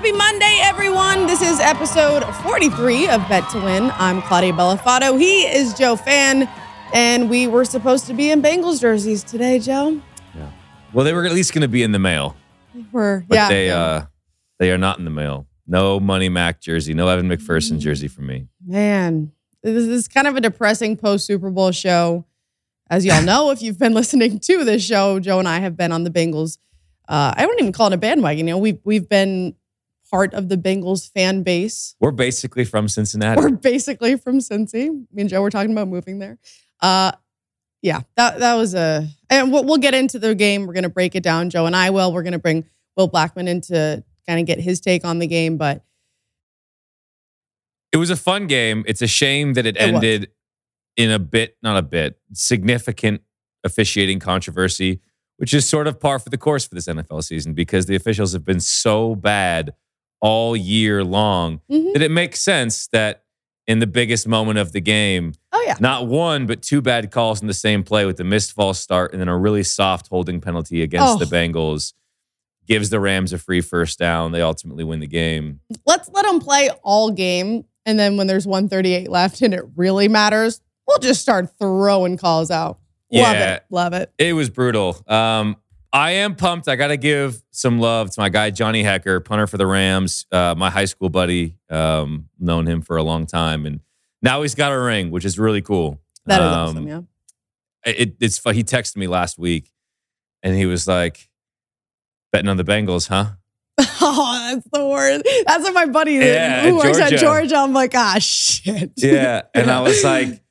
Happy Monday, everyone. This is episode 43 of Bet to Win. I'm Claudia Bellafato. He is Joe Fan, and we were supposed to be in Bengals jerseys today, Joe. Yeah. Well, they were at least going to be in the mail, We're, but yeah. they yeah. uh they are not in the mail. No Money Mac jersey, no Evan McPherson Mm. jersey for me. Man, this is kind of a depressing post Super Bowl show. As y'all know, if you've been listening to this show, Joe and I have been on the Bengals. Uh, I wouldn't even call it a bandwagon. You know, we've we've been part of the Bengals fan base. We're basically from Cincinnati. We're basically from Cincy. Me and Joe were talking about moving there. Uh, yeah, that that was a, and we'll, we'll get into the game. We're gonna break it down. Joe and I will. We're gonna bring Will Blackman in to kind of get his take on the game. But it was a fun game. It's a shame that it, It was. ended in a bit, not a bit, significant officiating controversy, which is sort of par for the course for this NFL season because the officials have been so bad all year long Mhm. that it makes sense that in the biggest moment of the game, oh yeah, not one but two bad calls in the same play with the missed false start and then a really soft holding penalty against Oh. the Bengals gives the Rams a free first down. They ultimately win the game. let's let them play all game, and then when there's 138 left and it really matters, we'll just start throwing calls out. Love it, love it. It was brutal. Um, I am pumped. I got to give some love to my guy Johnny Hekker, punter for the Rams, uh, my high school buddy. Um, known him for a long time, and now he's got a ring, which is really cool. That is Um, awesome. Yeah. It, it's he texted me last week, and he was like, "Betting on the Bengals, huh?" Oh, that's the worst. That's what my buddy Yeah, who works at Georgia. Georgia. I'm like, ah, shit. Yeah. And I was like,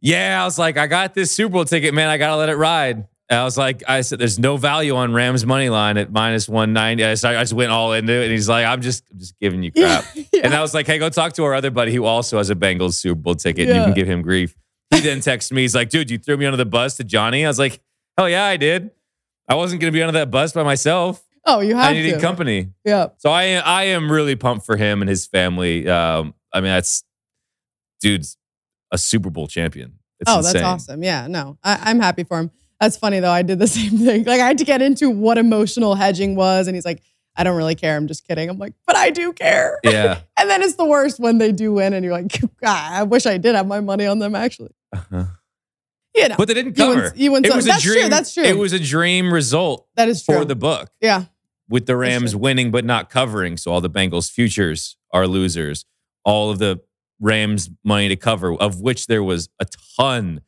yeah, I was like, I got this Super Bowl ticket, man. I got to let it ride. And I was like, I said, there's no value on Rams money line at minus 190. I, I just went all into it. And he's like, I'm just, I'm just giving you crap. Yeah. And I was like, hey, go talk to our other buddy who also has a Bengals Super Bowl ticket. And you can give him grief. He then texted me. He's like, dude, you threw me under the bus to Johnny. I was like, hell yeah, I did. I wasn't going to be under that bus by myself. Oh, you have I needed to. company. Yeah. So I I am really pumped for him and his family. Um, I mean, that's dude's a Super Bowl champion. It's oh, insane. that's awesome. Yeah, no, I, I'm happy for him. That's funny though. I did the same thing. Like I had to get into what emotional hedging was, and he's like, "I don't really care. I'm just kidding." I'm like, "But I do care." Yeah. And then it's the worst when they do win, and you're like, God, "I wish I did have my money on them." Actually, Uh-huh. you know, But they didn't You win- cover. you win it some- was that's a true, dream. that's true. It was a dream result that is true. for the book yeah, with the Rams winning but not covering. So all the Bengals futures are losers. All of the Rams money to cover, of which there was a ton,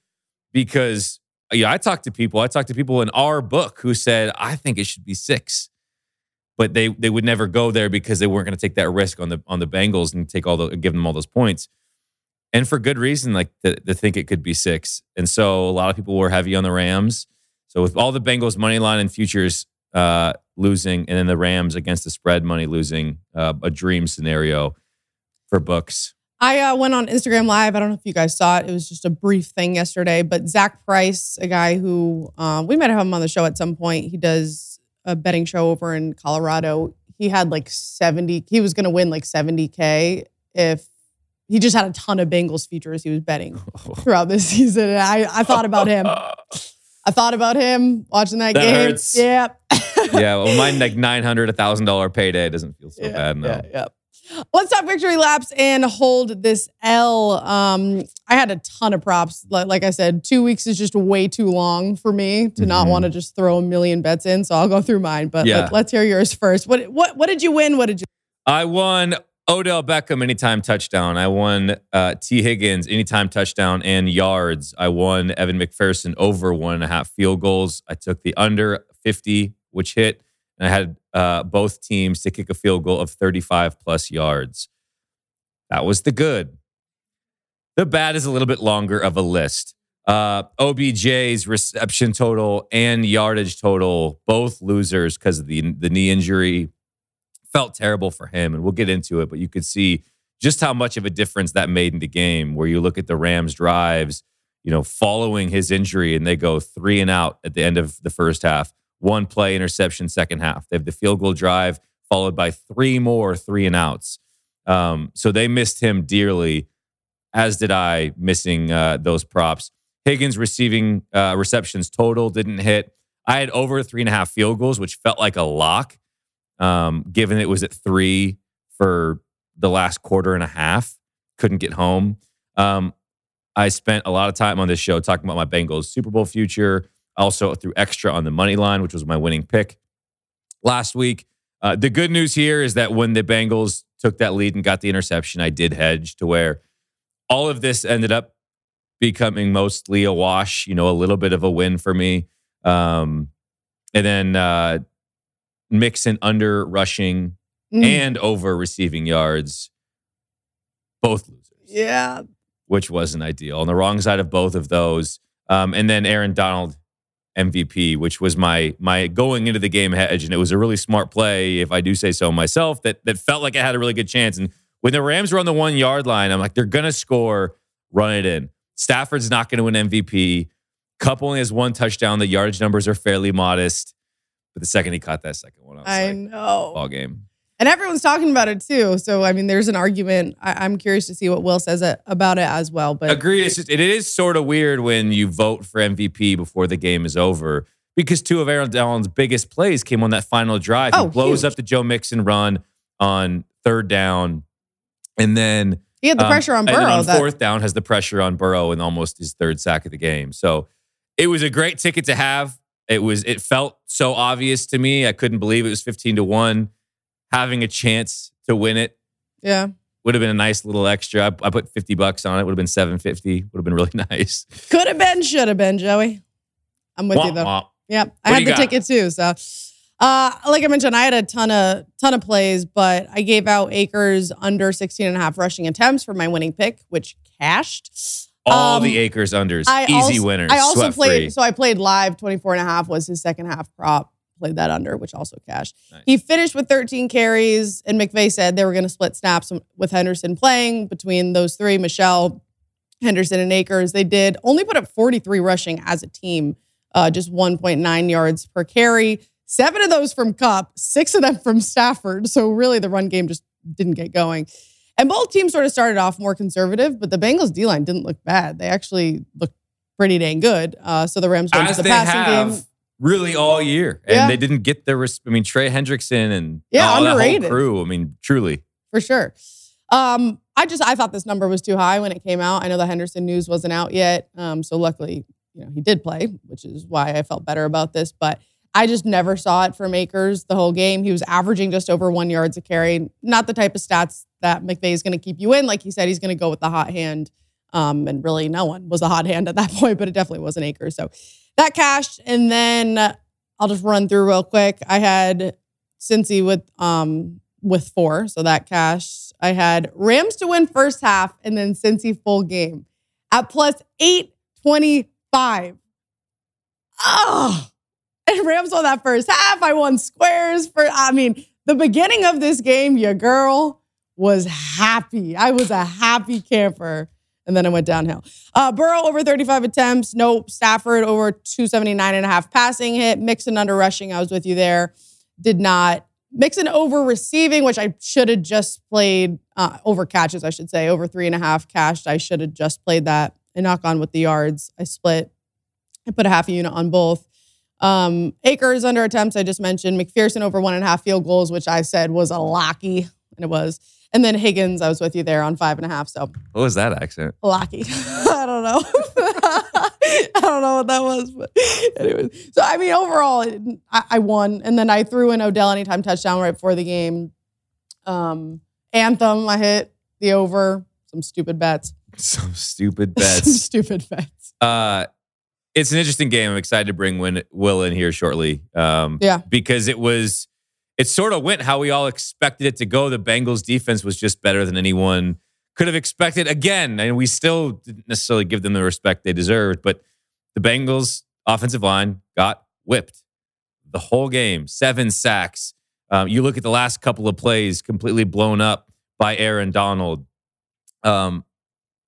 because yeah, I talked to people. I talked to people in our book who said I think it should be six, but they they would never go there because they weren't going to take that risk on the on the Bengals and take all the give them all those points, and for good reason, like to, to think it could be six. And so a lot of people were heavy on the Rams. So with all the Bengals money line and futures uh, losing, and then the Rams against the spread money losing, uh, a dream scenario for books. I uh, went on Instagram Live. I don't know if you guys saw it. It was just a brief thing yesterday. But Zach Price, a guy who uh, we might have him on the show at some point. He does a betting show over in Colorado. He had like 70, he was going to win like 70K if he just had a ton of Bengals futures he was betting throughout this season. And I, I thought about him. I thought about him watching that, That game. hurts. Yeah. yeah, well, mine like nine hundred, a thousand dollar payday doesn't feel so yeah, bad. No, Yeah, yeah. Let's talk victory laps and hold this L. Um, I had a ton of props. Like, like I said, two weeks is just way too long for me to not Mhm. want to just throw a million bets in. So I'll go through mine. But Yeah. let, us hear yours first. What what what did you win? What did you? I won Odell Beckham anytime touchdown. I won uh, Tee Higgins anytime touchdown and yards. I won Evan McPherson over one and a half field goals. I took the under fifty, which hit, and I had uh, both teams to kick a field goal of thirty-five plus yards. That was the good. The bad is a little bit longer of a list. Uh, OBJ's reception total and yardage total, both losers because of the the knee injury. Felt terrible for him, and we'll get into it. But you could see just how much of a difference that made in the game. Where you look at the Rams' drives, you know, following his injury, and they go three and out at the end of the first half. One play interception, second half. They have the field goal drive followed by three more three and outs. Um, so they missed him dearly, as did I, missing uh, those props. Higgins receiving uh, receptions total didn't hit. I had over three and a half field goals, which felt like a lock, um, given it was at three for the last quarter and a half. Couldn't get home. Um, I spent a lot of time on this show talking about my Bengals Super Bowl future. Also threw extra on the money line, which was my winning pick last week. Uh, the good news here is that when the Bengals took that lead and got the interception, I did hedge to where all of this ended up becoming mostly a wash, you know, a little bit of a win for me. Um, and then uh, Mixon under rushing Mm. and over receiving yards, both losers, yeah. which wasn't ideal. On the wrong side of both of those. Um, and then Aaron Donald MVP, which was my my going into the game hedge, and it was a really smart play, if I do say so myself. That that felt like I had a really good chance. And when the Rams were on the one yard line, I'm like, they're gonna score, run it in. Stafford's not gonna win MVP. Kupp only has one touchdown. The yardage numbers are fairly modest. But the second he caught that second one, I was I like, know. ball game. And everyone's talking about it too. So, I mean, there's an argument. I, I'm curious to see what Will says about it as well. But Agreed. It's just, it is sort of weird when you vote for MVP before the game is over because two of Aaron Donald's biggest plays came on that final drive. Oh, he blows huge. up the Joe Mixon run on third down, and then he had the um, pressure on Burrow. on that, fourth down has the pressure on Burrow and almost his third sack of the game. So it was a great ticket to have. It was. It felt so obvious to me. I couldn't believe it was fifteen to one. Having a chance to win it yeah. would have been a nice little extra. I, I put fifty bucks on it. Would have been seven fifty. Would have been really nice. Could have been, should have been, Joey. I'm with you though. womp. Yep. I What do had the got? ticket too. So uh like I mentioned, I had a ton of ton of plays, but I gave out Akers under 16 and a half rushing attempts for my winning pick, which cashed. All Um, the Akers unders, I easy also, winners. I also played free. so I played live 24 and a half was his second half prop. Played that under, which also cashed. Nice. He finished with 13 carries, and McVay said they were going to split snaps with Henderson playing between those three, Michel, Henderson, and Akers. They did only put up 43 rushing as a team, uh, just 1.9 yards per carry. Seven of those from Kupp, six of them from Stafford. So really, the run game just didn't get going. And both teams sort of started off more conservative, but the Bengals D line didn't look bad. They actually looked pretty dang good. Uh, so the Rams went as to the passing have game. Really all year, and Yeah. they didn't get the. Res- I mean, Trey Hendrickson and Yeah, all that whole underrated. crew. I mean, truly. for sure. Um, I just I thought this number was too high when it came out. I know the Henderson news wasn't out yet, um, so luckily, you know, he did play, which is why I felt better about this. But I just never saw it from Akers the whole game. He was averaging just over one yards a carry. Not the type of stats that McVay is going to keep you in. Like he said, he's going to go with the hot hand. Um, and really, no one was a hot hand at that point, but it definitely wasn't Akers. So that cashed, and then I'll just run through real quick. I had Cincy with um with four, so that cash. I had Rams to win first half and then Cincy full game at plus eight twenty five. Oh, and Rams won that first half. I won squares for. I mean, the beginning of this game, your girl was happy. I was a happy camper. And then it went downhill. Uh, Burrow over 35 attempts. No Stafford over 279 and a half passing hit. Mixon under rushing. I was with you there. Did not. Mixon over receiving, which I should have just played uh, over catches, I should say, over three and a half cashed. I should have just played that and knock on with the yards. I split. I put a half a unit on both. Um, Akers under attempts, I just mentioned. McPherson over one and a half field goals, which I said was a locky, and it was. And then Higgins, I was with you there on five and a half. So What was that accent? Lucky. I don't know. I don't know what that was, but anyways. So I mean, overall, it- I, I won, and then I threw in Odell anytime touchdown right before the game. Um, Anthem, I hit the over. Some stupid bets. Some stupid Some bets. stupid bets. uh, it's an interesting game. I'm excited to bring Win- Will in here shortly. Um, Yeah. because it was, it sort of went how we all expected it to go. The Bengals defense was just better than anyone could have expected. Again, and we still didn't necessarily give them the respect they deserved, but the Bengals offensive line got whipped the whole game, seven sacks. Um, you look at the last couple of plays, completely blown up by Aaron Donald. Um,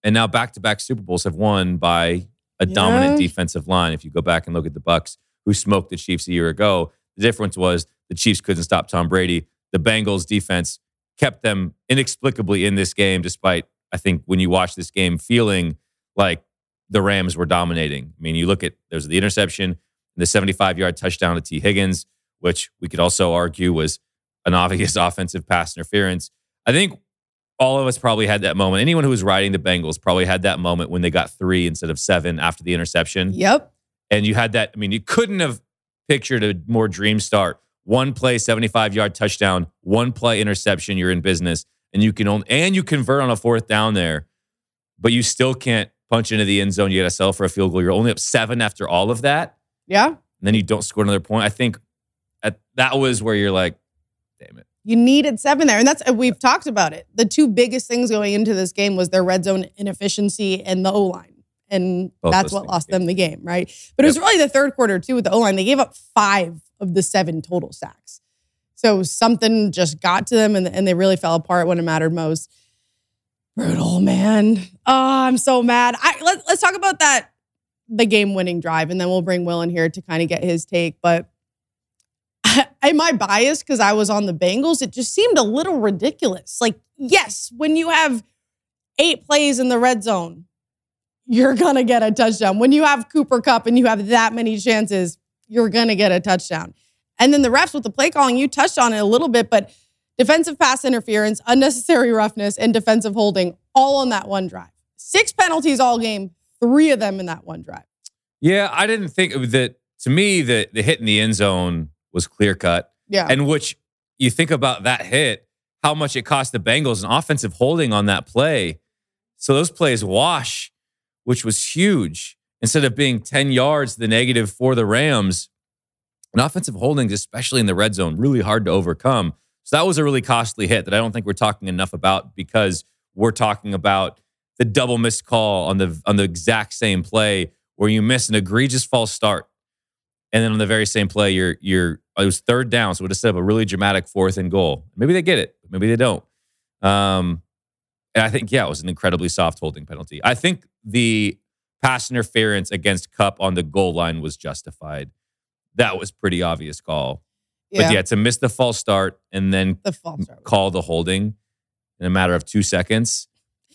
and now back-to-back Super Bowls have won by a dominant defensive line. If you go back and look at the Bucks, who smoked the Chiefs a year ago, the difference was the Chiefs couldn't stop Tom Brady. The Bengals defense kept them inexplicably in this game, despite I think when you watch this game, feeling like the Rams were dominating. I mean, you look at there's the interception, the 75 yard touchdown to Tee Higgins, which we could also argue was an obvious offensive pass interference. I think all of us probably had that moment. Anyone who was riding the Bengals probably had that moment when they got three instead of seven after the interception. Yep. And you had that. I mean, you couldn't have pictured a more dream start. One play, 75 yard touchdown, one play interception, you're in business. And you can only, and you convert on a fourth down there, but you still can't punch into the end zone. You got to sell for a field goal. You're only up seven after all of that. Yeah. And then you don't score another point. I think at, that was where you're like, damn it. You needed seven there. And that's, we've talked about it. The two biggest things going into this game was their red zone inefficiency and the O line. And Both that's what lost them the game, right? But it was really the third quarter, too, with the O line. They gave up five of the seven total sacks. So something just got to them and, and they really fell apart when it mattered most. Brutal, man. Oh, I'm so mad. I let, let's talk about that the game winning drive, and then we'll bring Will in here to kind of get his take. But am I biased because I was on the Bengals? It just seemed a little ridiculous. Like, yes, when you have eight plays in the red zone, you're gonna get a touchdown. When you have Cooper Kupp and you have that many chances, you're gonna get a touchdown. And then the refs with the play calling, you touched on it a little bit, but defensive pass interference, unnecessary roughness, and defensive holding all on that one drive. Six penalties all game, three of them in that one drive. Yeah, I didn't think that. To me, the the hit in the end zone was clear cut, Yeah. and which you think about that hit, how much it cost the Bengals an offensive holding on that play. So those plays wash, which was huge. Instead of being ten yards the negative for the Rams, an offensive holdings, especially in the red zone, really hard to overcome. So that was a really costly hit that I don't think we're talking enough about because we're talking about the double missed call on the on the exact same play where you miss an egregious false start. And then on the very same play, you're you're it was third down, so it would have set up a really dramatic fourth and goal. Maybe they get it, maybe they don't. Um, and I think yeah, it was an incredibly soft holding penalty. I think the pass interference against Kupp on the goal line was justified. That was pretty obvious call. But yeah, to miss the false start and then the start. call the holding in a matter of two seconds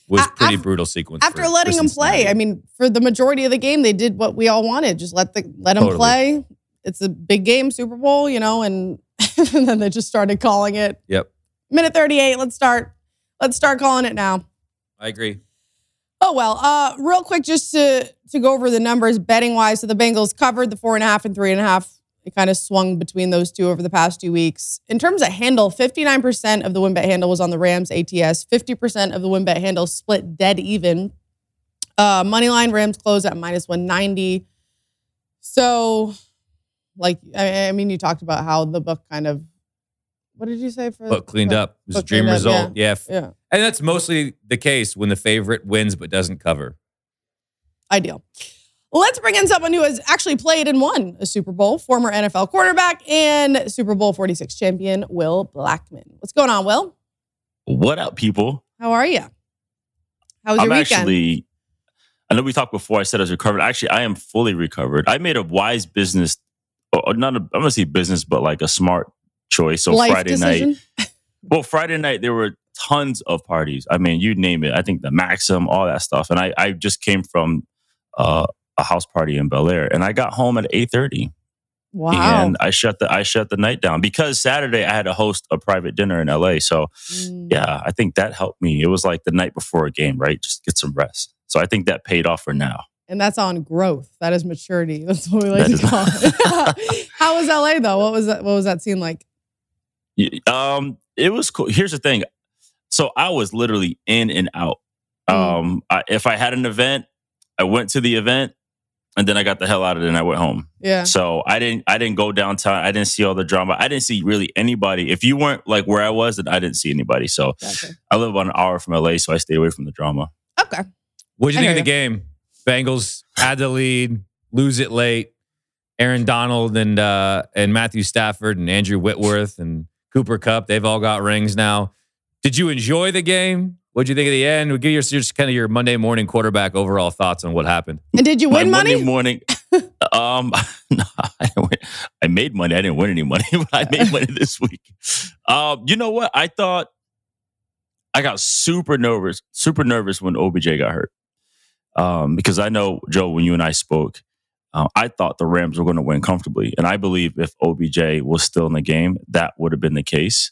was pretty brutal sequence. After letting them play, I mean, for the majority of the game, they did what we all wanted. Just let the let them Totally. play. It's a big game, Super Bowl, you know, and, and then they just started calling it. Yep. Minute 38, let's start. Let's start calling it now. I agree. Oh well. Uh, real quick, just to to go over the numbers betting wise. So the Bengals covered the four and a half and three and a half. It kind of swung between those two over the past two weeks. In terms of handle, 59% of the win bet handle was on the Rams ATS. 50% of the win bet handle split dead even. Uh, Moneyline Rams closed at minus 190. So, like, I, I mean, you talked about how the book kind of, what did you say for But cleaned up. It was a dream cleaned up, result. Yeah. Yeah, And that's mostly the case when the favorite wins but doesn't cover. ideal. Let's bring in someone who has actually played and won a Super Bowl, former NFL quarterback and Super Bowl 46 champion, Will Blackman. What's going on, Will? What up, people? How are you? How was I'm your weekend? actually. I know we talked before. I said I was recovered. Actually, I am fully recovered. I made a wise business, or not. A, I'm gonna say business, but like a smart choice. So Life Friday decision? night. Well, Friday night there were tons of parties. I mean, you name it. I think the Maxim, all that stuff. And I, I just came from uh, a house party in Bel Air, and I got home at eight thirty. Wow. And I shut the I shut the night down because Saturday I had to host a private dinner in LA. So Mm. yeah, I think that helped me. It was like the night before a game, right? Just get some rest. So I think that paid off for now. And that's on growth. That is maturity. That's what we like That to call it. How was LA though? What was that? What was that scene like? Y- Um, it was cool. Here's the thing. So I was literally in and out. Mm. Um, I, if I had an event, I went to the event, and then I got the hell out of it and I went home. Yeah. So I didn't I didn't go downtown. I didn't see all the drama. I didn't see really anybody. If you weren't like where I was, then I didn't see anybody. So Gotcha. I live about an hour from LA, so I stay away from the drama. Okay. What'd you I think of the hear game? Bengals had the lead, lose it late. Aaron Donald and uh, and Matthew Stafford and Andrew Whitworth and Cooper Kupp, they've all got rings now. Did you enjoy the game? What'd you think of the end? We'll give your just kind of your Monday morning quarterback overall thoughts on what happened. And did you My win Monday money? morning. um, no, I, didn't win. I made money. I didn't win any money, but I made money this week. Um, you know what? I thought I got super nervous, super nervous when OBJ got hurt. Um, because I know Joe, when you and I spoke, uh, I thought the Rams were going to win comfortably, and I believe if OBJ was still in the game, that would have been the case.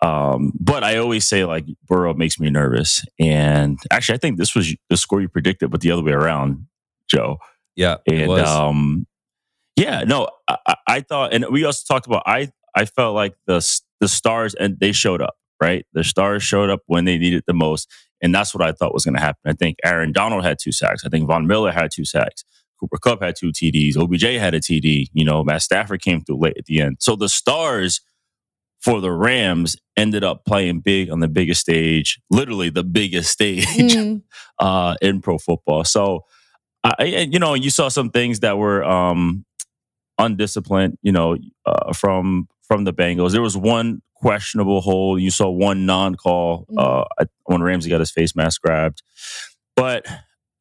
Um, but I always say like Burrow makes me nervous. And actually, I think this was the score you predicted, but the other way around, Joe. Yeah, And um, yeah, no, I, I- I thought, and we also talked about. I I felt like the the stars and they showed up. Right, the stars showed up when they needed the most, and that's what I thought was going to happen. I think Aaron Donald had two sacks. I think Von Miller had two sacks. Cooper Kupp had two TDs. OBJ had a TD. You know, Matt Stafford came through late at the end. So the stars for the Rams ended up playing big on the biggest stage, literally the biggest stage Mm. uh, in pro football. So, I, you know, you saw some things that were um, undisciplined. You know, uh, from from the Bengals. There was one questionable hold. You saw one non-call uh, when Ramsey got his face mask grabbed. But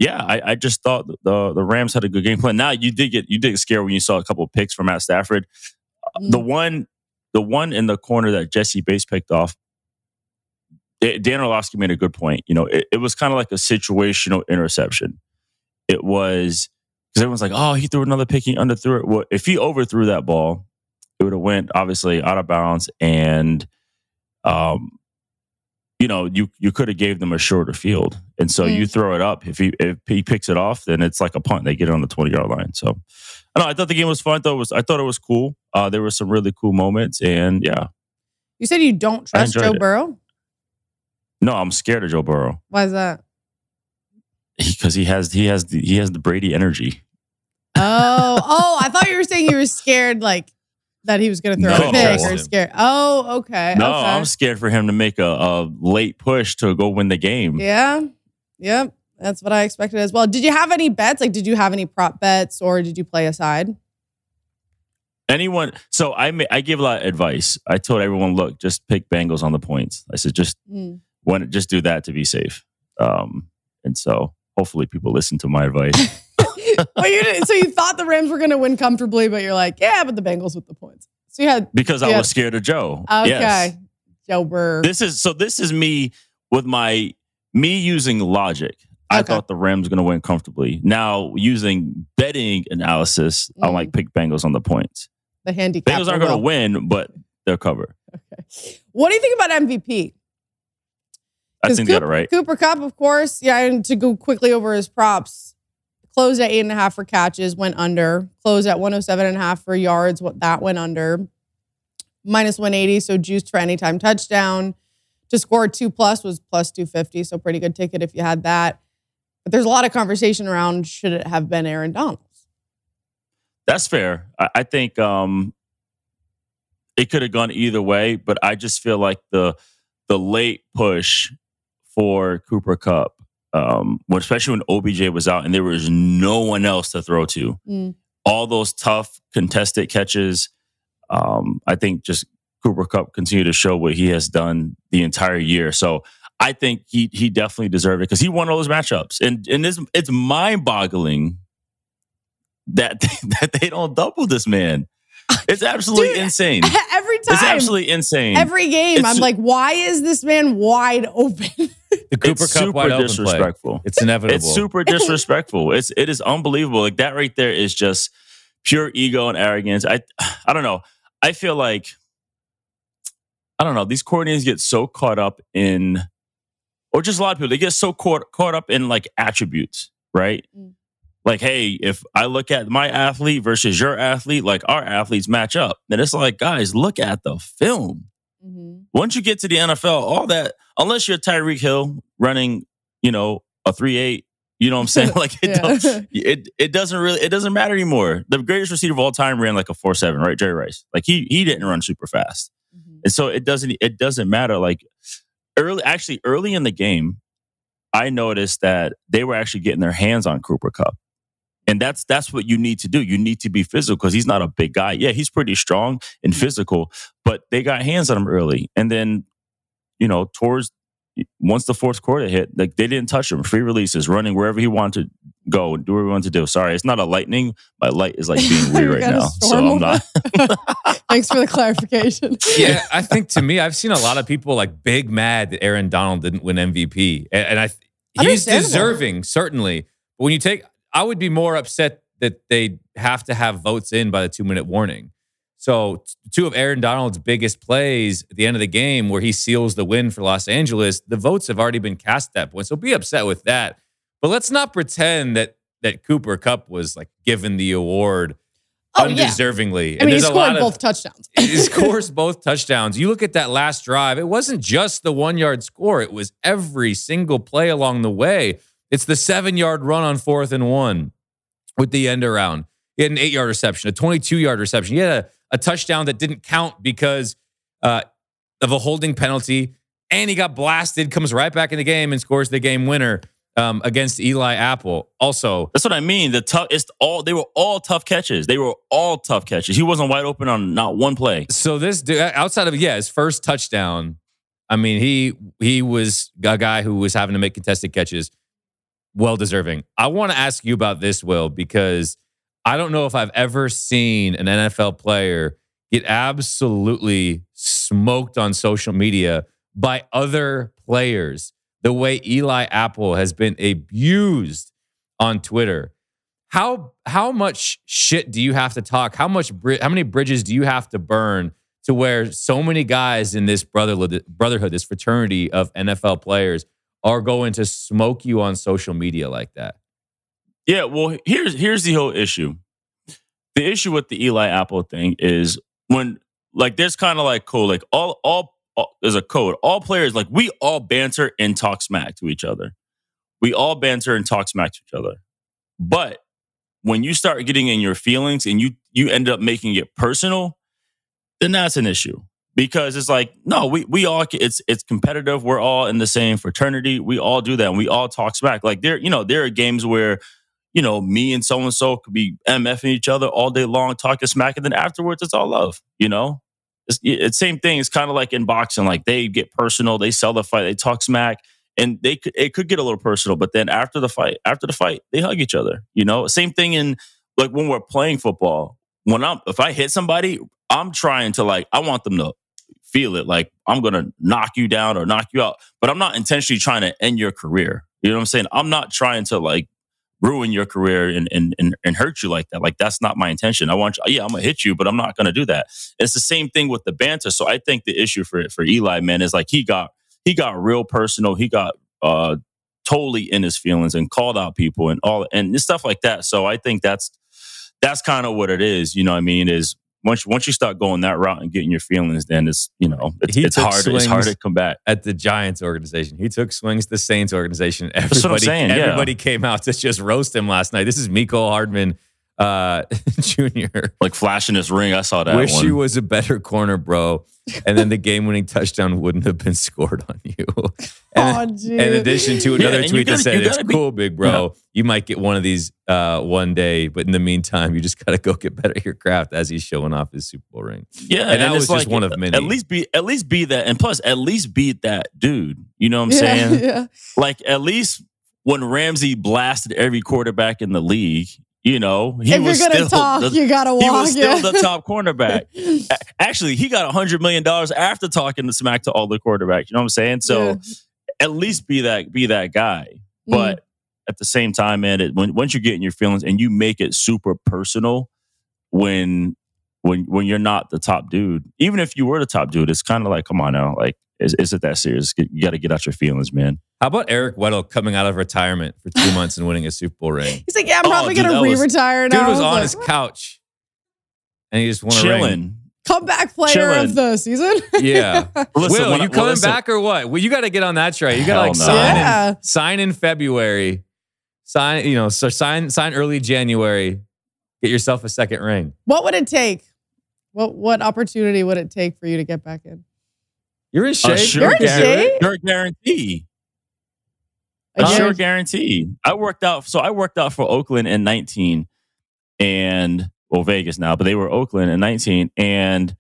yeah, I, I just thought the the Rams had a good game plan. Now you did get you did get scared when you saw a couple of picks from Matt Stafford. Mm. The one the one in the corner that Jessie Bates picked off. Da- Dan Orlovsky made a good point. You know, it, it was kind of like a situational interception. It was because everyone's like, "Oh, he threw another pick, he underthrew it." Well, if he overthrew that ball, it would have went obviously out of bounds, and um, you know, you you could have gave them a shorter field, and so Mm. you throw it up. If he if he picks it off, then it's like a punt. They get it on the twenty yard line. So, I know. I thought the game was fun. I thought it was I thought it was cool. Uh, there were some really cool moments, and yeah, You said you don't trust Joe it. Burrow. no, I'm scared of Joe Burrow Why is that? because he has he has the, he has the Brady energy. Oh, oh, I thought you were saying you were scared, like that he was going to throw No, a pick or scared. Oh, okay. No, okay. I'm scared for him to make a, a late push to go win the game. Yeah. Yep. That's what I expected as well. Did you have any bets? Like, did you have any prop bets or did you play aside? Anyone? So I I give a lot of advice. I told everyone, look, just pick Bengals on the points. I said just Mm. want just do that to be safe. Um, and so hopefully people listen to my advice. well, you didn't, so you thought the Rams were going to win comfortably, but you're like, yeah, but the Bengals with the points. So you had because I Yeah. was scared of Joe. okay, Yes. Joe Burr. This is so. This is me with my me using logic. I Okay. thought the Rams going to win comfortably. Now using betting analysis, I Mm. like pick Bengals on the points. the handicap. Bengals aren't going to win, but they'll cover. What do you think about MVP? I think got it right. Cooper Kupp, of course. Yeah, and to go quickly over his props, closed at eight and a half for catches, went under. Closed at 107 and a half for yards, what that went under. Minus 180, so juiced for anytime touchdown. To score two plus was plus 250, so pretty good ticket if you had that. But there's a lot of conversation around should it have been Aaron Donald? That's fair. I think um, it could have gone either way, but I just feel like the the late push for Cooper Kupp, um, when, especially when OBJ was out and there was no one else to throw to, Mm. all those tough contested catches. Um, I think just Cooper Kupp continue to show what he has done the entire year. So I think he he definitely deserved it because he won all those matchups, and and it's it's mind boggling that that they don't double this man. It's absolutely Dude, insane. Every time, It's absolutely insane. every game, It's- I'm like, why is this man wide open? the Cooper it's Kupp super wide open play. disrespectful. It's inevitable. It's super disrespectful. it's it is unbelievable. Like that right there is just pure ego and arrogance. I I don't know. I feel like I don't know. These coordinators get so caught up in, or just a lot of people they get so caught caught up in like attributes, right? Mm. Like, hey, if I look at my athlete versus your athlete, like our athletes match up, then it's like, guys, look at the film Mhm. once you get to the NFL, all that, unless you're Tyreek Hill running, you know, a three eight, you know what I'm saying? Like it, Yeah. it it doesn't really it doesn't matter anymore. The greatest receiver of all time ran like a four seven, right? Jerry Rice. Like he he didn't run super fast, Mhm. and so it doesn't it doesn't matter. Like early, actually early in the game, I noticed that they were actually getting their hands on Cooper Kupp. And that's that's what you need to do. You need to be physical because he's not a big guy. Yeah, he's pretty strong and mm-hmm. physical, but they got hands on him early. And then, you know, towards once the fourth quarter hit, like they didn't touch him. Free releases, running wherever he wanted to go and do whatever he wanted to do. Sorry, it's not a lightning. My light is like being weird right now. So I'm not. Thanks for the clarification. yeah, I think to me, I've seen a lot of people like big mad that Aaron Donald didn't win MVP, and, and I he's deserving certainly. But when you take, I would be more upset that they have to have votes in by the two minute warning. So, two of Aaron Donald's biggest plays at the end of the game, where he seals the win for Los Angeles, the votes have already been cast at that point. So, be upset with that. But let's not pretend that that Cooper Kupp was like given the award Oh, yeah. undeservingly. I mean, he scored both of touchdowns. he scores both touchdowns. You look at that last drive, it wasn't just the one yard score, it was every single play along the way. It's the seven yard run on fourth and one with the end around. He had an eight yard reception, a 22 yard reception. He had a, a touchdown that didn't count because uh, of a holding penalty. And he got blasted, comes right back in the game and scores the game winner um, against Eli Apple. Also, That's what I mean. The tough. It's all. They were all tough catches. They were all tough catches. He wasn't wide open on not one play. so this dude, outside of yeah, his first touchdown, I mean he he was a guy who was having to make contested catches, well deserving. I want to ask you about this, Will, because I don't know if I've ever seen an NFL player get absolutely smoked on social media by other players the way Eli Apple has been abused on Twitter. How how much shit do you have to talk? How much how many bridges do you have to burn to where so many guys in this brotherhood brotherhood this fraternity of NFL players are going to smoke you on social media like that? Yeah. Well, here's here's the whole issue. The issue with the Eli Apple thing is when like there's kind of like cool like all all all- there's a code. All players like we all banter and talk smack to each other. We all banter and talk smack to each other. But when you start getting in your feelings and you you end up making it personal, then that's an issue. Because it's like, no, we we all it's it's competitive. We're all in the same fraternity. We all do that and we all talk smack. Like there, you know, there are games where you know, me and so and so could be MFing each other all day long, talking smack, and then afterwards it's all love, you know? It's, it's same thing. It's kind of like in boxing. Like they get personal, they sell the fight, they talk smack, and they it could get a little personal. But then after the fight, after the fight, they hug each other. You know, same thing in like when we're playing football. When I'm if I hit somebody, I'm trying to like I want them to feel it. Like I'm gonna knock you down or knock you out, but I'm not intentionally trying to end your career. You know what I'm saying? I'm not trying to like ruin your career and, and, and, and hurt you like that. Like that's not my intention. I want you, yeah, I'm gonna hit you, but I'm not gonna do that. It's the same thing with the banter. So I think the issue for for Eli, man, is like he got he got real personal. He got uh totally in his feelings and called out people and all and stuff like that. So I think that's that's kind of what it is. You know what I mean? Is once once you start going that route and getting your feelings, then it's you know it's, it's hard it's hard to combat. At the Giants organization, he took swings. The Saints organization, what I'm everybody, yeah. everybody came out to just roast him last night. This is Miko Hardman uh, Jr. Like flashing his ring, I saw that Wish one. you was a better corner, bro. And then the game-winning touchdown wouldn't have been scored on you. And Oh, dude. in addition to another and you tweet that gotta- said, you be- cool, big bro. You might get one of these uh, one day, but in the meantime, you just gotta go get better at your craft." As he's showing off his Super Bowl ring. Yeah, And that was it's just one of many. At least be at least be that, and plus at least be that dude. You know what I'm yeah, saying? yeah. Like at least when Ramsey blasted every quarterback in the league, you know he if was you're gonna still talk, the, you gotta walk. he was still yeah. the top cornerback. Actually, he got a hundred million dollars after talking to smack to all the quarterbacks. You know what I'm saying? So Yeah. at least be that be that guy. Mm. But at the same time, man, it, when once you get in your feelings and you make it super personal, when when when you're not the top dude, even if you were the top dude, it's kind of like, come on now, like, is, is it that serious? You got to get out your feelings, man. How about Eric Weddle coming out of retirement for two months and winning a Super Bowl ring? He's like, yeah, I'm Oh, probably dude, gonna that re-retire Dude now. was I on like, his couch, and he just won a ring. Chilling. comeback player chilling. of the season. Yeah. Listen, Will, when I- you well, coming listen, back or what? Well, you got to get on that train. You got to like no. sign Yeah. in, sign in February, sign you know, so sign sign early January. Get yourself a second ring. what would it take? What what opportunity would it take for you to get back in? You're in A shape. sure, You're in guarantee- shape? sure guarantee. A sure guarantee. I worked out. So I worked out for Oakland in 19 and, well, Vegas now, but they were Oakland in 19. And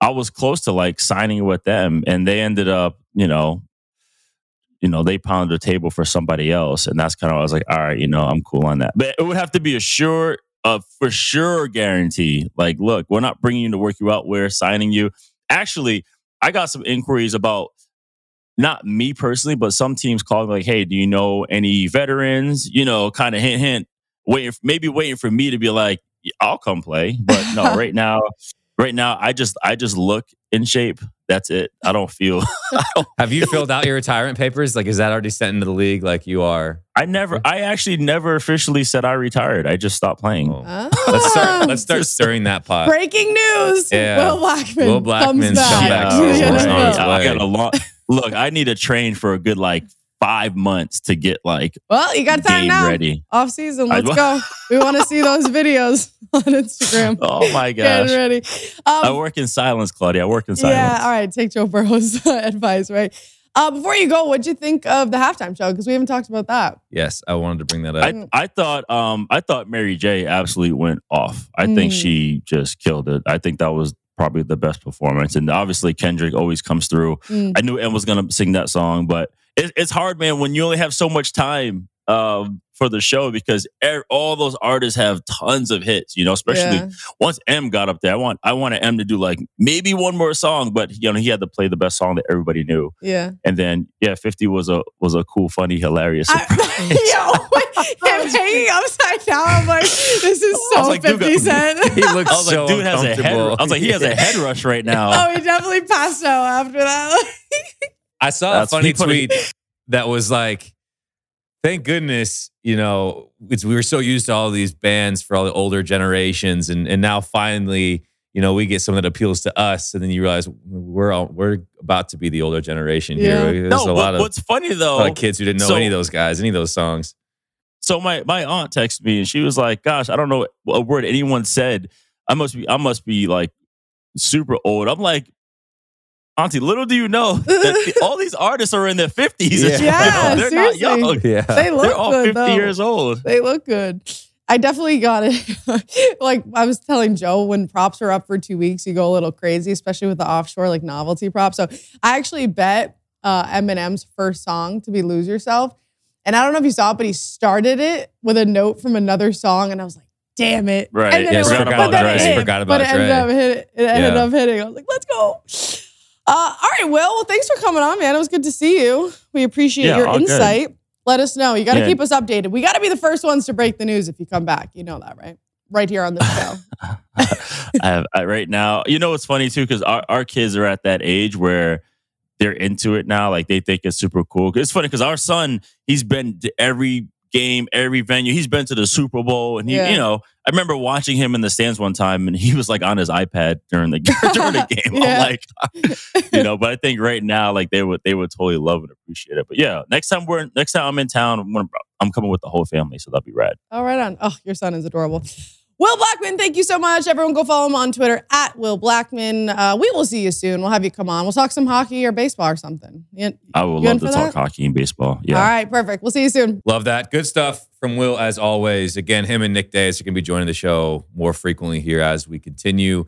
I was close to like signing with them. And they ended up, you know, you know, they pounded the table for somebody else. And that's kind of, I was like, all right, you know, I'm cool on that. But it would have to be a sure, a for sure guarantee. Like, look, we're not bringing you to work you out. We're signing you. Actually, I got some inquiries about not me personally, but some teams calling like, "Hey, do you know any veterans?" You know, kind of hint, hint, waiting, maybe waiting for me to be like, "I'll come play." But no, right now, right now, I just I just look in shape. That's it. I don't feel. I, don't, Have you filled out your retirement papers? Like, is that already sent into the league? Like you are? I never. I actually never officially said I retired. I just stopped playing. Oh. Let's start. Oh. Let's start stirring that pot. Breaking news. Yeah. Will Blackman. Will Blackman's comes back. comeback to the season is NFL. on its I got a long. Look, I need to train for a good like five months to get like Well, you got time now. ready. Off season. I- Let's go. We want to see those videos on Instagram. Oh my Getting gosh! ready. I Um, work in silence, Claudia. I work in silence. yeah. All right. Take Joe Burrow's advice, right? Uh, before you go, what'd you think of the halftime show? Because we haven't talked about that. Yes, I wanted to bring that up. I, I thought um I thought Mary J absolutely went off. I think Mm. she just killed it. I think that was probably the best performance. And obviously Kendrick always comes through. Mm. I knew Em was gonna sing that song, but it, it's hard, man, when you only have so much time um, for the show because er, all those artists have tons of hits. You know, especially Yeah. once Em got up there. I want I wanted Em to do like maybe one more song, but you know he had to play the best song that everybody knew. Yeah. And then yeah, Fifty was a was a cool, funny, hilarious. I, yo, him hanging upside down. I'm like, this is so was like, dude, 50 Cent. he looks I was so like, dude has a head. uncomfortable. I was like, he has a head rush right now. oh, he definitely passed out after that. I saw That's- a funny he put tweet that was like, "Thank goodness, you know, it's, we were so used to all these bands for all the older generations, and and now finally, you know, we get something that appeals to us, and then you realize we're all, we're about to be the older generation Yeah. here. There's no, a lot of, what's funny a though, lot of kids who didn't know so- any of those guys, any of those songs. so my my aunt texted me and she was like, "Gosh, I don't know a word anyone said. I must be I must be like super old." I'm like, Auntie, little do you know that all these artists are in their fifties. Yeah. Yeah, they're seriously. not young. Yeah, they look They're all good, fifty though. years old. They look good. I definitely got it. like I was telling Joe, when props are up for two weeks, you go a little crazy, especially with the offshore like novelty props. So I actually bet uh, Eminem's first song to be "Lose Yourself," and I don't know if you saw it, but he started it with a note from another song, and I was like, "Damn it!" Right. And then Yeah, it forgot went- about but then Dre. it hit, Forgot but about it ended Dre. up hitting. It ended Yeah. up hitting. I was like, "Let's go." Uh, all right, Will. Well, thanks for coming on, man. It was good to see you. We appreciate Yeah, your all good. insight. Let us know. You got to Yeah. keep us updated. We got to be the first ones to break the news if you come back. You know that, right? Right here on the show. I have I, right now. You know what's funny too, because our, our kids are at that age where they're into it now. Like they think it's super cool. It's funny because our son, he's been every game, every venue. He's been to the Super Bowl, and he, Yeah. you know, I remember watching him in the stands one time, and he was like on his iPad during the during the game. Yeah. I'm like, you know, but I think right now, like they would they would totally love and appreciate it. But yeah, next time we're next time I'm in town, I'm, gonna, I'm coming with the whole family, so that'll be rad. oh, right on. Oh, your son is adorable. Will Blackman, thank you so much. Everyone go follow him on Twitter at Will Blackman. Uh, we will see you soon. We'll have you come on. We'll talk some hockey or baseball or something. You- I would love to for talk that? hockey and baseball. Yeah. All right, perfect. We'll see you soon. Love that. Good stuff from Will as always. Again, him and Nick Days are going to be joining the show more frequently here as we continue.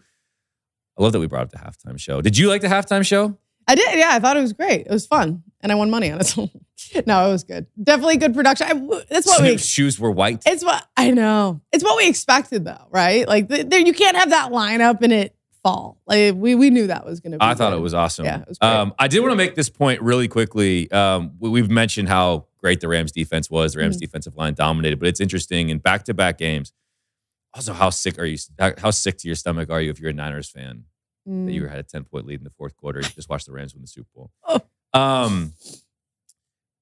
I love that we brought up the halftime show. Did you like the halftime show? I did. Yeah, I thought it was great. It was fun, and I won money on it. no, it was good. Definitely good production. I, that's what we. Shoes were white. It's what I know. It's what we expected, though, right? Like there, you can't have that lineup and it fall. Like we we knew that was going to. be I thought good. it was awesome. Yeah, it was great. um, I did want to make this point really quickly. Um, we, we've mentioned how great the Rams defense was. The Rams Mm-hmm. defensive line dominated, but it's interesting in back to back games. Also, how sick are you? How, how sick to your stomach are you if you're a Niners fan that Mm. you had a 10 point lead in the fourth quarter? You just watched the Rams win the Super Bowl. Oh. Um,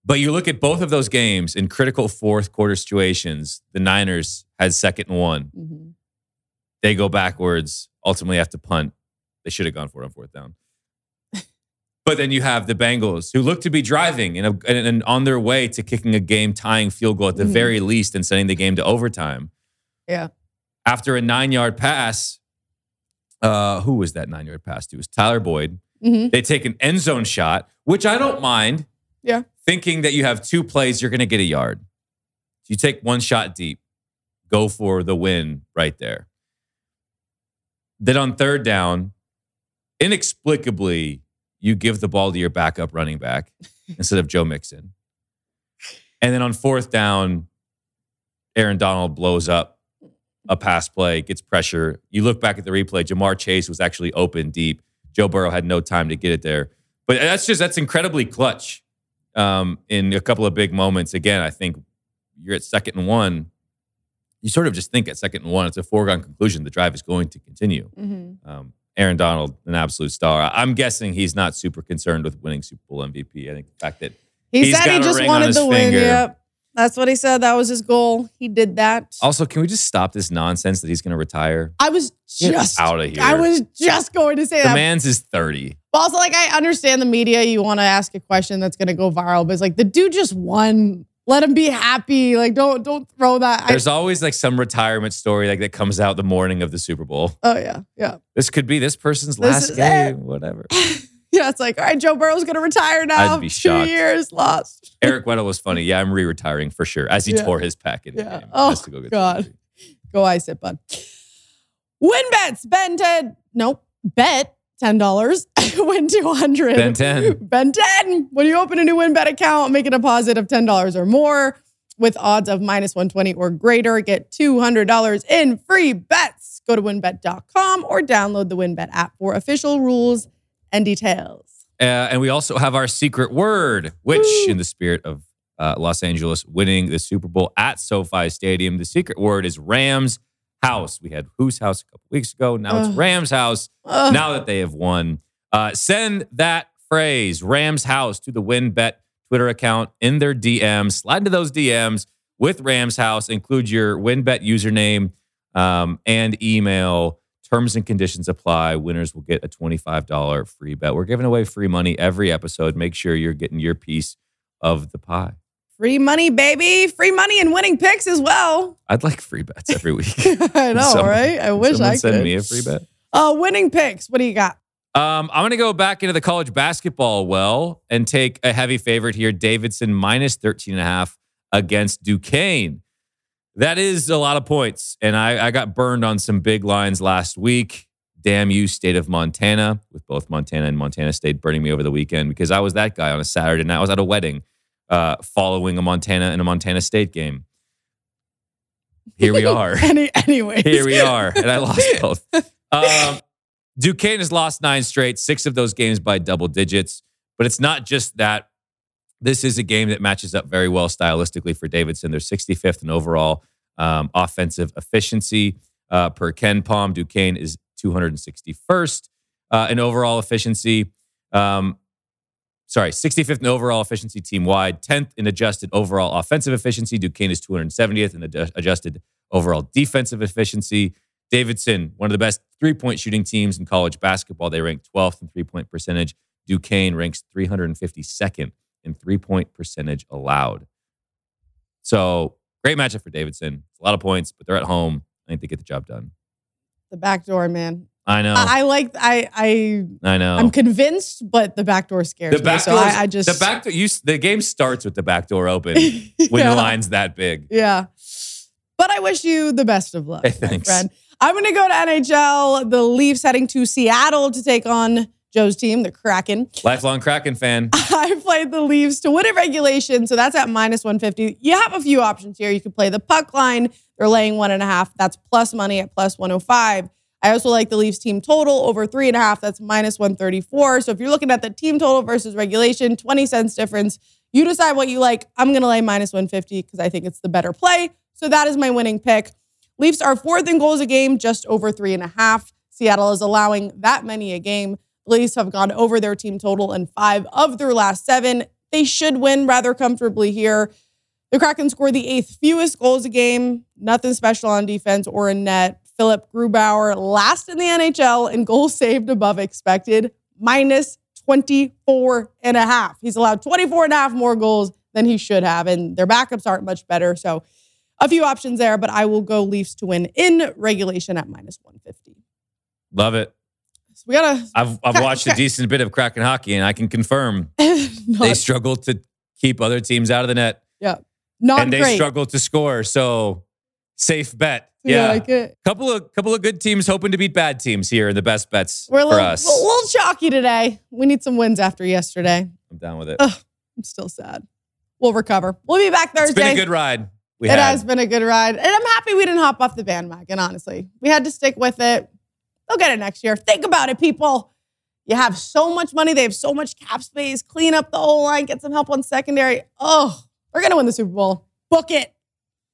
but you look at both of those games in critical fourth quarter situations, the Niners had second and one. Mhm. They go backwards, ultimately have to punt. They should have gone for it on fourth down. but then you have the Bengals who look to be driving and, and, on their way to kicking a game tying field goal at the Mhm. very least and sending the game to overtime. Yeah. After a nine yard pass, uh, who was that nine yard pass to? It was Tyler Boyd. Mhm. They take an end zone shot, which I don't mind. Yeah. Thinking that you have two plays, you're going to get a yard. You take one shot deep, go for the win right there. Then on third down, inexplicably, you give the ball to your backup running back instead of Joe Mixon. And then on fourth down, Aaron Donald blows up a pass play, gets pressure. You look back at the replay, Ja'Marr Chase was actually open deep. Joe Burrow had no time to get it there. But that's just that's incredibly clutch um, in a couple of big moments. Again, I think you're at second and one. You sort of just think at second and one, it's a foregone conclusion the drive is going to continue. Mhm. Um, Aaron Donald, an absolute star. I'm guessing he's not super concerned with winning Super Bowl MVP. I think the fact that He He's said he just wanted the win. Yep. That's what he said. That was his goal. He did that. also, can we just stop this nonsense that he's going to retire? I was Get just out of here. I was just going to say the that. man's is 30. But also, like, I understand the media. You want to ask a question that's going to go viral, but it's like the dude just won. Let him be happy. Like, don't don't throw that. I- There's always like some retirement story like that comes out the morning of the Super Bowl. oh yeah, yeah, This could be this person's last is game, it. whatever. yeah. It's like, all right, Joe Burrow's going to retire now. I'd be Two shocked. years lost. Eric Weddle was funny. Yeah, I'm re-retiring for sure. As he Yeah. tore his pack in the Yeah. game. Oh, go get God. Go ice it, bud. Win bets. Ben 10. Nope. Bet $10. Win 200. Ben 10. Ben 10. When you open a new WynnBET account, make a deposit of $10 or more with odds of minus 120 or greater. Get $200 in free bets. Go to wynnbet.com or download the WynnBET app for official rules and details. Uh, and we also have our secret word, which, Woo. in the spirit of uh, Los Angeles winning the Super Bowl at SoFi Stadium, the secret word is Rams House. We had Whose House a couple weeks ago. Now it's Rams House. Ugh. now that they have won. Uh, send that phrase, Rams House, to the WynnBET Twitter account in their DMs. Slide into those DMs with Rams House. Include your WynnBET username um, and email. Terms and conditions apply. Winners will get a $25 free bet. We're giving away free money every episode. Make sure you're getting your piece of the pie. Free money, baby. Free money and winning picks as well. I'd like free bets every week. I know, Someone- right? I wish Someone I send me a free bet. Uh, winning picks. What do you got? Um, I'm going to go back into the college basketball well and take a heavy favorite here. Davidson minus 13 and a half against Duquesne. That is a lot of points. And I, I got burned on some big lines last week. Damn you, state of Montana, with both Montana and Montana State burning me over the weekend because I was that guy on a Saturday night. I was at a wedding uh, following a Montana and a Montana State game. Here we are. Any, anyways. Here we are. And I lost both. Um, Duquesne has lost nine straight, six of those games by double digits. But it's not just that. This is a game that matches up very well stylistically for Davidson. They're 65th in overall um, offensive efficiency uh, per KenPom. Duquesne is 261st uh, in overall efficiency. Um, sorry, 65th in overall efficiency team wide, 10th in adjusted overall offensive efficiency. Duquesne is 270th in the adjusted overall defensive efficiency. Davidson, one of the best three point shooting teams in college basketball. They rank 12th in three point percentage. Duquesne ranks 352nd in three point percentage allowed. So great matchup for Davidson. It's a lot of points, but they're at home. I think they get the job done. The back door, man. I know. I, I like. I. I. I know. I'm convinced, but the back door scares the me. So. I, I just the back door. You, the game starts with the back door open when yeah. the line's that big. Yeah. But I wish you the best of luck, Hey, thanks. friend. I'm going to go to NHL. The Leafs heading to Seattle to take on Joe's team, the Kraken. Lifelong Kraken fan. I played the Leafs to win in regulation, so that's at minus 150. You have a few options here. You could play the puck line. They're laying one and a half. That's plus money at plus 105. I also like the Leafs team total over three and a half. That's minus 134. So if you're looking at the team total versus regulation, 20 cents difference. You decide what you like. I'm going to lay minus 150 because I think it's the better play. So that is my winning pick. Leafs are fourth in goals a game, just over three and a half. Seattle is allowing that many a game. Leafs have gone over their team total in five of their last seven. They should win rather comfortably here. The Kraken score the eighth fewest goals a game. Nothing special on defense or in net. Philip Grubauer, last in the NHL in goals saved above expected, minus 24 and a half. He's allowed 24 and a half more goals than he should have, and their backups aren't much better. So a few options there, but I will go Leafs to win in regulation at minus 150. Love it. We gotta I've, I've watched a decent bit of Kraken hockey, and I can confirm they struggle to keep other teams out of the net, Yeah, not and they great. struggle to score. So safe bet. Yeah, Yeah, like it. couple of couple of good teams hoping to beat bad teams here in the best bets We're a for little, us. a little chalky today. We need some wins after yesterday. I'm down with it. Ugh, I'm still sad. We'll recover. We'll be back Thursday. It's been a good ride. We it had. has been a good ride. And I'm happy we didn't hop off the bandwagon, honestly. We had to stick with it. They'll get it next year. Think about it, people. You have so much money. They have so much cap space. Clean up the whole line. Get some help on secondary. Oh, we're going to win the Super Bowl. Book it.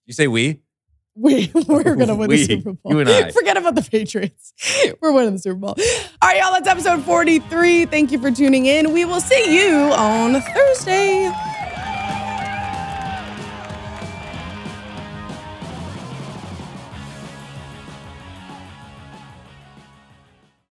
You say we? We we're gonna win We, the Super Bowl. you and I. Forget about the Patriots. We're winning the Super Bowl. All right, y'all. That's episode 43. Thank you for tuning in. We will see you on Thursday.